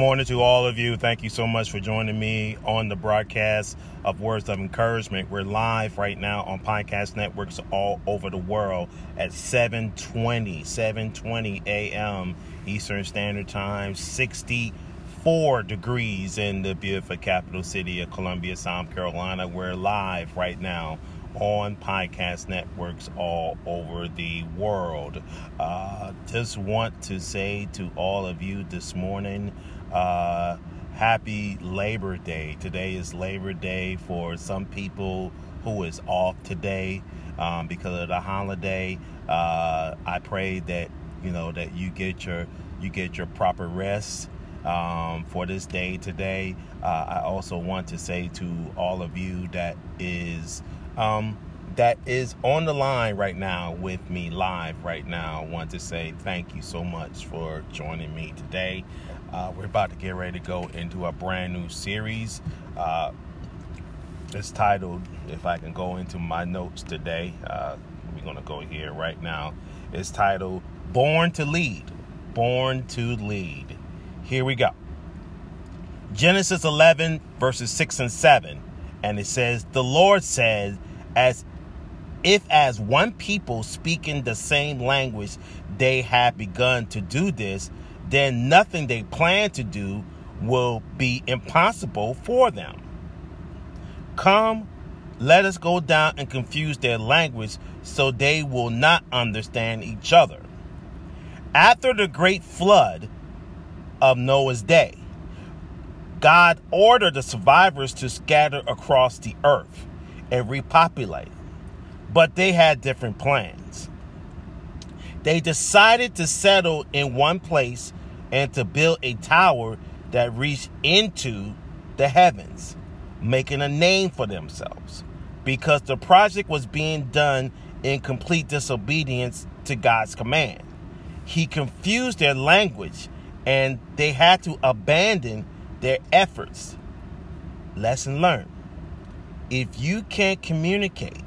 Morning to all of you. Thank you so much for joining me on the broadcast of Words of Encouragement. We're live right now on podcast networks all over the world at 7:20, 7:20 a.m. Eastern Standard Time, 64 degrees in the beautiful capital city of Columbia, South Carolina. We're live right now on podcast networks all over the world. Uh, just want to say to all of you this morning, uh, happy Labor Day. Today is Labor Day for some people who is off today um, because of the holiday. Uh, I pray that you know that you get your you get your proper rest um, for this day today. Uh, I also want to say to all of you that is um, that is on the line right now with me live right now. I want to say thank you so much for joining me today. Uh, we're about to get ready to go into a brand new series. Uh, it's titled, if I can go into my notes today, uh, we're going to go here right now. It's titled Born to Lead. Born to Lead. Here we go. Genesis 11, verses 6 and 7. And it says, The Lord said, As if as one people speaking the same language they have begun to do this, then nothing they plan to do will be impossible for them. Come, let us go down and confuse their language so they will not understand each other. After the great flood of Noah's day, God ordered the survivors to scatter across the earth and repopulate, but they had different plans. They decided to settle in one place and to build a tower that reached into the heavens, making a name for themselves because the project was being done in complete disobedience to God's command. He confused their language and they had to abandon their efforts. Lesson learned. If you can't communicate,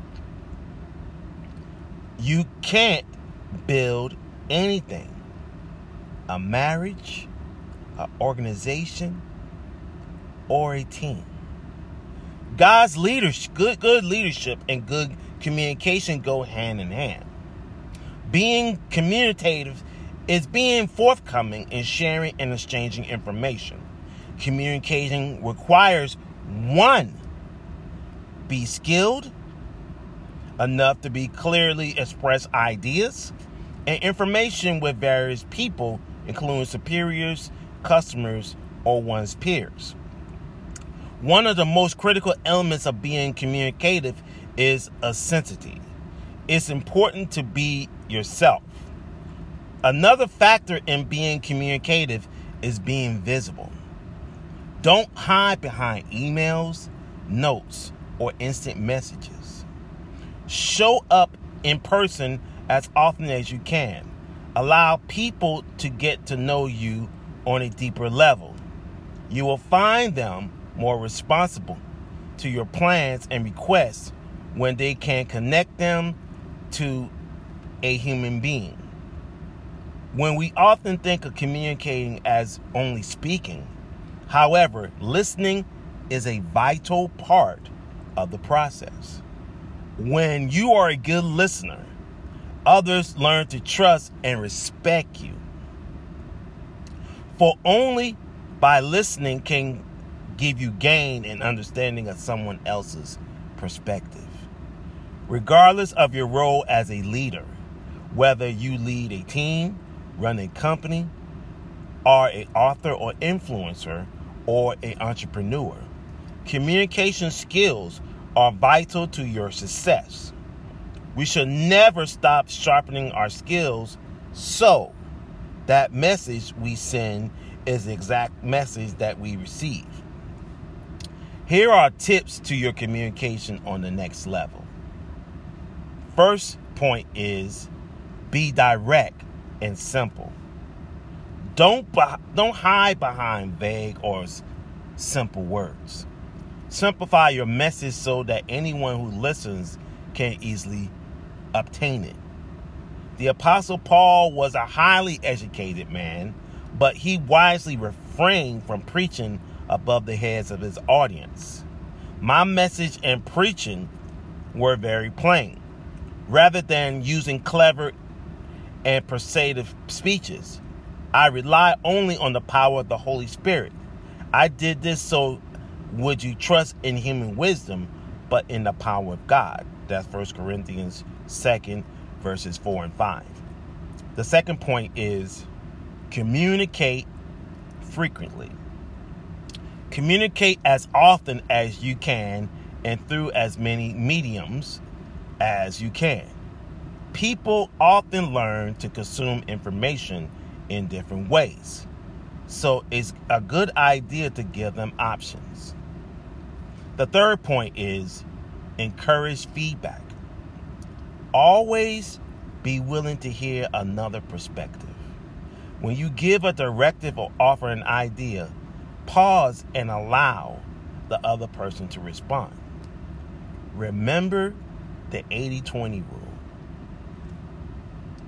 you can't build anything a marriage, an organization, or a team. God's leadership, good, good leadership and good communication go hand in hand. Being communicative is being forthcoming in sharing and exchanging information. Communicating requires one, be skilled enough to be clearly express ideas and information with various people including superiors, customers, or one's peers. One of the most critical elements of being communicative is authenticity. It's important to be yourself. Another factor in being communicative is being visible. Don't hide behind emails, notes, or instant messages. Show up in person as often as you can allow people to get to know you on a deeper level. You will find them more responsible to your plans and requests when they can connect them to a human being. When we often think of communicating as only speaking, however, listening is a vital part of the process. When you are a good listener, Others learn to trust and respect you. For only by listening can give you gain and understanding of someone else's perspective. Regardless of your role as a leader, whether you lead a team, run a company, are an author or influencer, or an entrepreneur, communication skills are vital to your success. We should never stop sharpening our skills so that message we send is the exact message that we receive. Here are tips to your communication on the next level. First point is be direct and simple. Don't don't hide behind vague or simple words. Simplify your message so that anyone who listens can easily obtain it. The Apostle Paul was a highly educated man, but he wisely refrained from preaching above the heads of his audience. My message and preaching were very plain. Rather than using clever and persuasive speeches, I rely only on the power of the Holy Spirit. I did this so would you trust in human wisdom, but in the power of God. That's 1 Corinthians 2nd, verses 4 and 5. The second point is communicate frequently. Communicate as often as you can and through as many mediums as you can. People often learn to consume information in different ways. So it's a good idea to give them options. The third point is encourage feedback. Always be willing to hear another perspective. When you give a directive or offer an idea, pause and allow the other person to respond. Remember the 80 20 rule.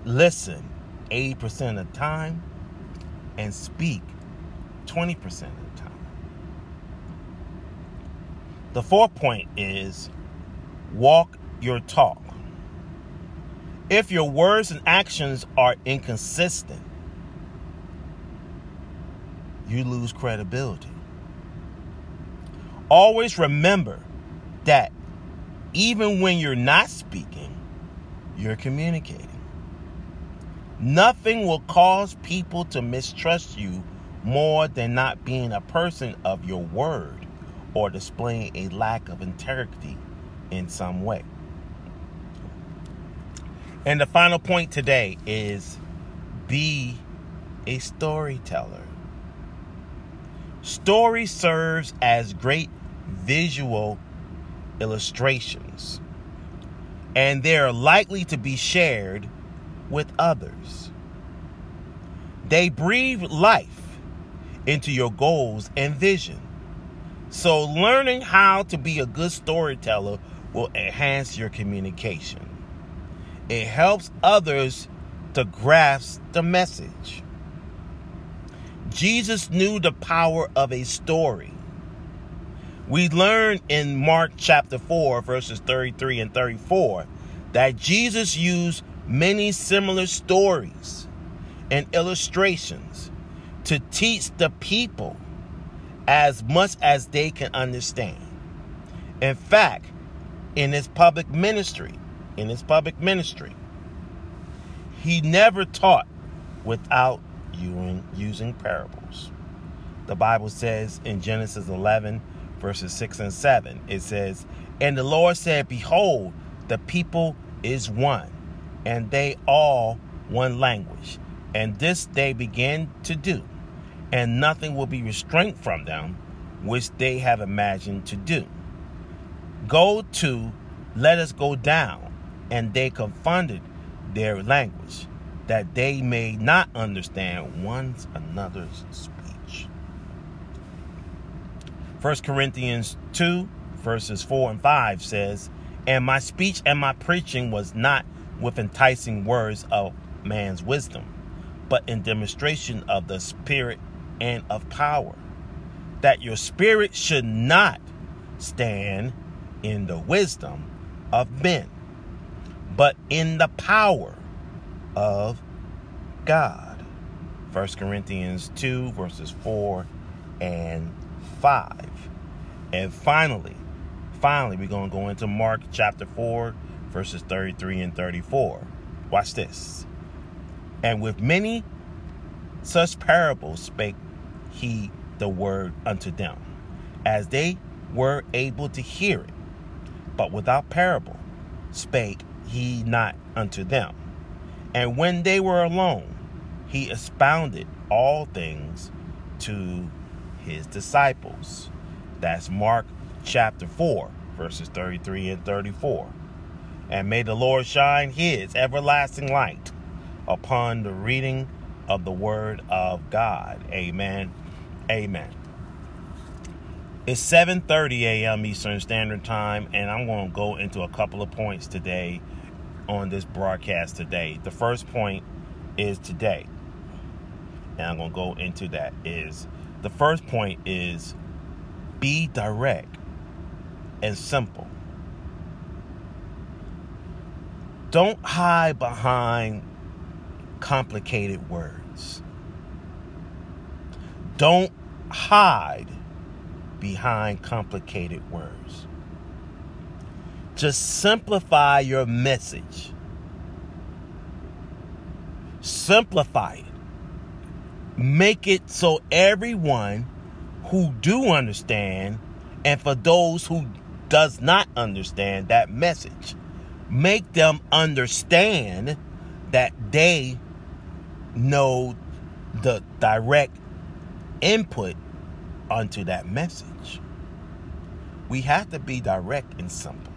Listen 80% of the time and speak 20% of the time. The fourth point is walk your talk. If your words and actions are inconsistent, you lose credibility. Always remember that even when you're not speaking, you're communicating. Nothing will cause people to mistrust you more than not being a person of your word or displaying a lack of integrity in some way. And the final point today is be a storyteller. Story serves as great visual illustrations, and they are likely to be shared with others. They breathe life into your goals and vision. So, learning how to be a good storyteller will enhance your communication. It helps others to grasp the message. Jesus knew the power of a story. We learn in Mark chapter 4, verses 33 and 34, that Jesus used many similar stories and illustrations to teach the people as much as they can understand. In fact, in his public ministry, in his public ministry, he never taught without using, parables. The Bible says in Genesis 11, verses 6 and 7, it says, And the Lord said, Behold, the people is one, and they all one language. And this they began to do and nothing will be restrained from them which they have imagined to do. Go to, let us go down, and they confounded their language, that they may not understand one another's speech. 1 Corinthians 2, verses 4 and 5 says, And my speech and my preaching was not with enticing words of man's wisdom, but in demonstration of the Spirit and of power. That your spirit should not stand in the wisdom of men, but in the power of God. 1 Corinthians 2, verses 4 and 5. And finally, finally, we're going to go into Mark chapter 4, verses 33 and 34. Watch this. And with many such parables spake he the word unto them, as they were able to hear it. But without parable spake he not unto them. And when they were alone, he expounded all things to his disciples. That's Mark chapter 4, verses 33 and 34. And may the Lord shine his everlasting light upon the reading of the word of God. Amen. Amen. It's 7:30 a.m. Eastern Standard Time and I'm going to go into a couple of points today on this broadcast today. The first point is today. And I'm going to go into that is The first point is be direct and simple. Don't hide behind complicated words. Don't hide behind complicated words. Just simplify your message. Simplify it. Make it so everyone who do understand and for those who does not understand that message make them understand that they know the direct input onto that message. We have to be direct and simple.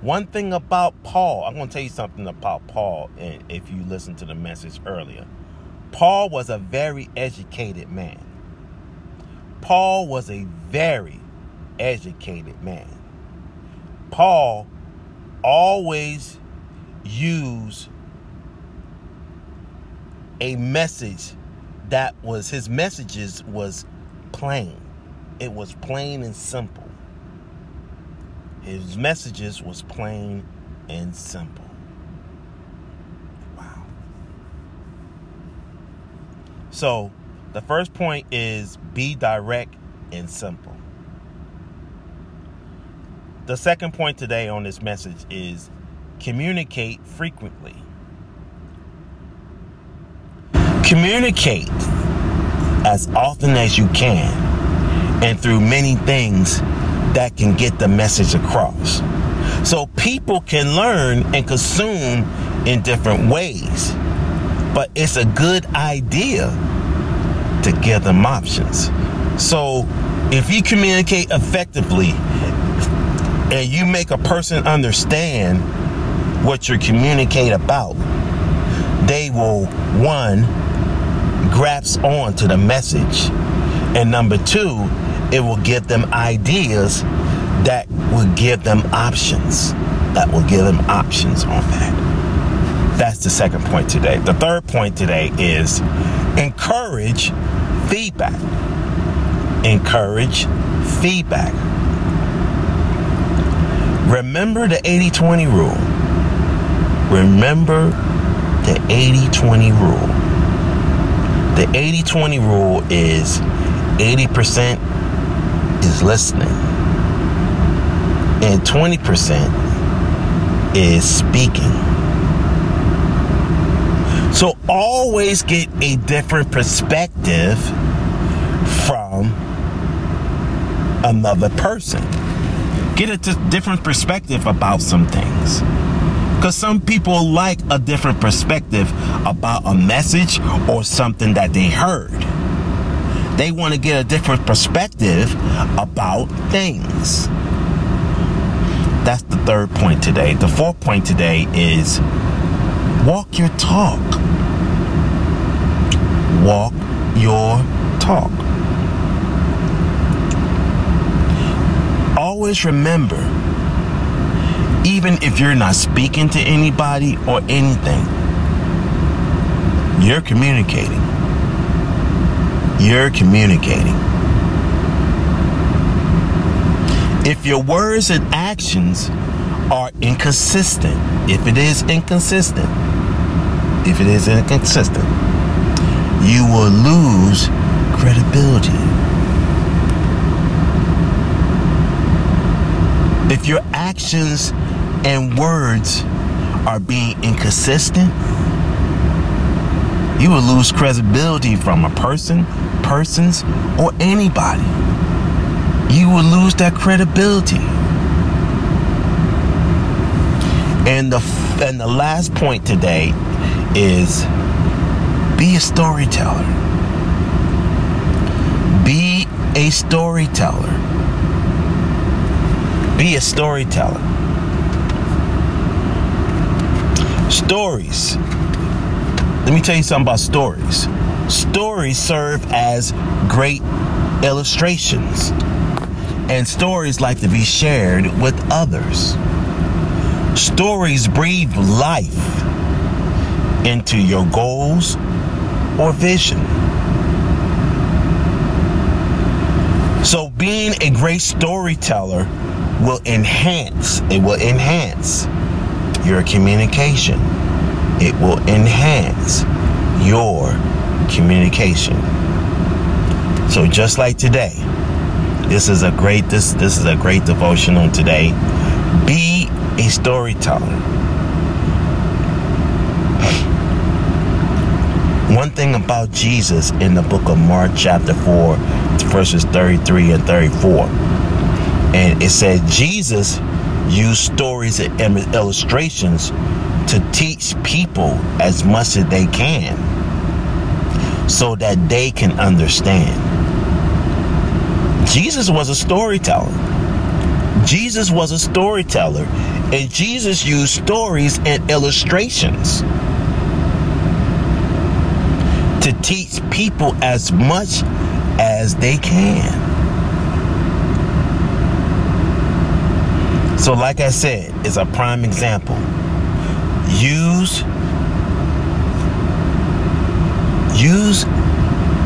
One thing about Paul, I'm going to tell you something about Paul and if you listen to the message earlier. Paul was a very educated man. Paul was a very educated man. Paul always used a message that was his messages was plain. It was plain and simple. His messages was plain and simple. Wow. So, the first point is be direct and simple. The second point today on this message is communicate frequently. Communicate as often as you can and through many things that can get the message across. So people can learn and consume in different ways. But it's a good idea to give them options. So if you communicate effectively and you make a person understand what you're communicate about, they will one grasp on to the message, and number two, it will give them ideas that will give them options. That will give them options on that. That's the second point today. The third point today is encourage feedback. Encourage feedback. Remember the 80 20 rule. Remember the 80 20 rule. The 80 20 rule is 80% is listening, and 20% is speaking. So always get a different perspective from another person. Get a different perspective about some things. Because some people like a different perspective about a message or something that they heard. They want to get a different perspective about things. That's the third point today. The fourth point today is walk your talk. Walk your talk. Always remember, even if you're not speaking to anybody or anything, you're communicating. You're communicating. If your words and actions are inconsistent, if it is inconsistent, if it is inconsistent, you will lose credibility. If your actions and words are being inconsistent, you will lose credibility from a person, persons, or anybody. You will lose that credibility. And the and the last point today is be a storyteller. Be a storyteller. Be a storyteller. Stories. Let me tell you something about stories. Stories serve as great illustrations, and stories like to be shared with others. Stories breathe life into your goals or vision. So, being a great storyteller will enhance, it will enhance your communication. It will enhance your communication. So just like today, this is a great this this is a great devotional today. Be a storyteller. One thing about Jesus in the book of Mark chapter 4 verses 33 and 34. And it says Jesus used stories and illustrations to teach people as much as they can so that they can understand. Jesus was a storyteller. Jesus was a storyteller, and Jesus used stories and illustrations to teach people as much as they can. So, like I said, it's a prime example. Use use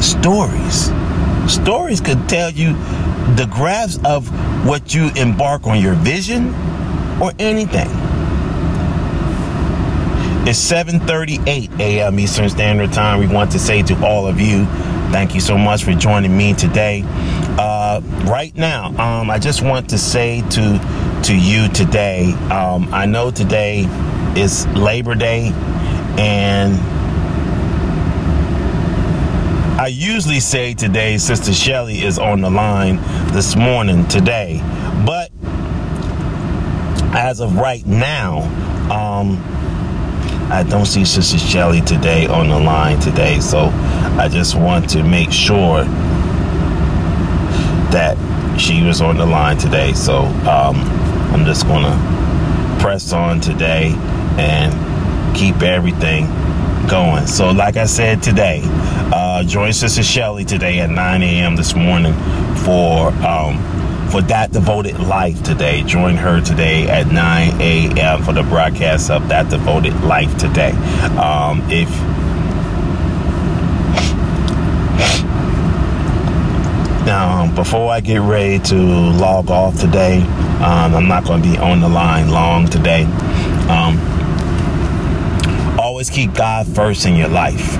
stories. Stories could tell you the graphs of what you embark on your vision or anything. It's 7:38 a.m. Eastern Standard Time. We want to say to all of you, thank you so much for joining me today. Uh, right now, um, I just want to say to to you today. Um, I know today is Labor Day, and I usually say today, Sister Shelly is on the line this morning today, but as of right now, um, I don't see Sister Shelly today on the line today, so I just want to make sure that she was on the line today. So um, I'm just gonna press on today and keep everything going. So, like I said today, uh, join Sister Shelly today at 9 a.m. this morning for um, for that devoted life today. Join her today at 9 a.m. for the broadcast of that devoted life today. Um, if now, before I get ready to log off today, um, I'm not going to be on the line long today. Um, always keep God first in your life.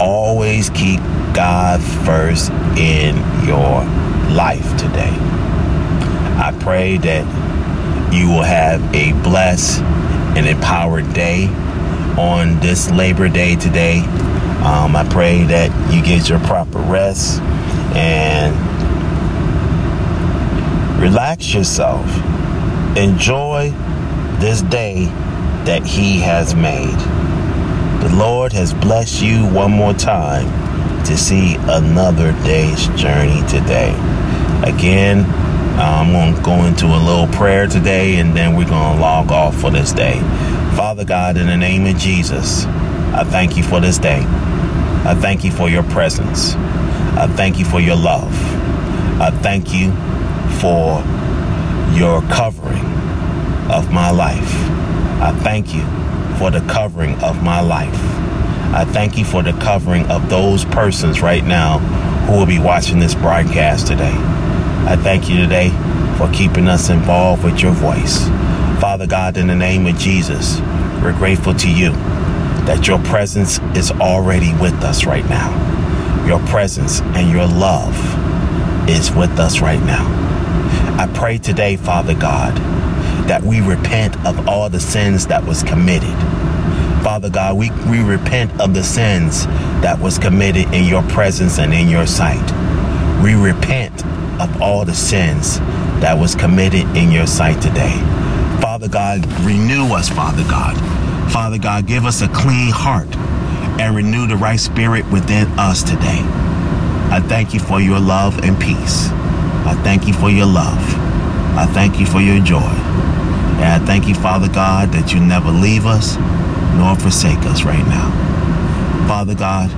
Always keep God first in your life today. I pray that you will have a blessed and empowered day on this Labor Day today. Um, I pray that you get your proper rest and relax yourself. Enjoy this day that He has made. The Lord has blessed you one more time to see another day's journey today. Again, I'm going to go into a little prayer today and then we're going to log off for this day. Father God, in the name of Jesus, I thank you for this day. I thank you for your presence. I thank you for your love. I thank you for your covering of my life. I thank you for the covering of my life. I thank you for the covering of those persons right now who will be watching this broadcast today. I thank you today for keeping us involved with your voice. Father God, in the name of Jesus, we're grateful to you that your presence is already with us right now. Your presence and your love is with us right now. I pray today, Father God, that we repent of all the sins that was committed Father God, we, we repent of the sins that was committed in your presence and in your sight. We repent of all the sins that was committed in your sight today. Father God, renew us, Father God. Father God, give us a clean heart and renew the right spirit within us today. I thank you for your love and peace. I thank you for your love. I thank you for your joy. And I thank you, Father God, that you never leave us nor forsake us right now. Father God,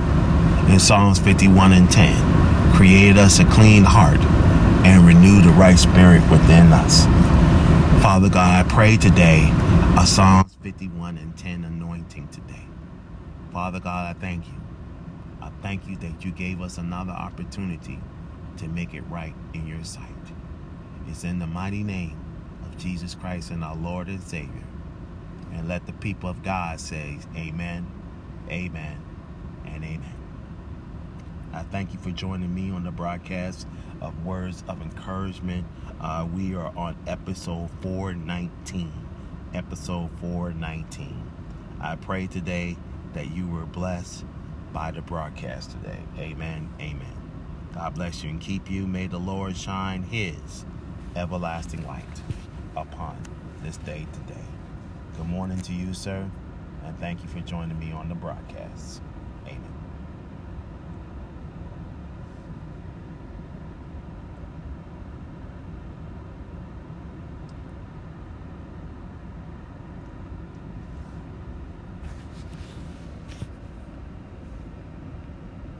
in Psalms 51 and 10, create us a clean heart and renew the right spirit within us. Father God, I pray today a Psalms 51 and 10 anointing today. Father God, I thank you. I thank you that you gave us another opportunity to make it right in your sight. It's in the mighty name of Jesus Christ and our Lord and Savior. And let the people of God say, Amen, Amen, and Amen. I thank you for joining me on the broadcast of Words of Encouragement. Uh, we are on episode 419. Episode 419. I pray today that you were blessed by the broadcast today. Amen. Amen. God bless you and keep you. May the Lord shine his everlasting light upon this day today. Good morning to you, sir, and thank you for joining me on the broadcast.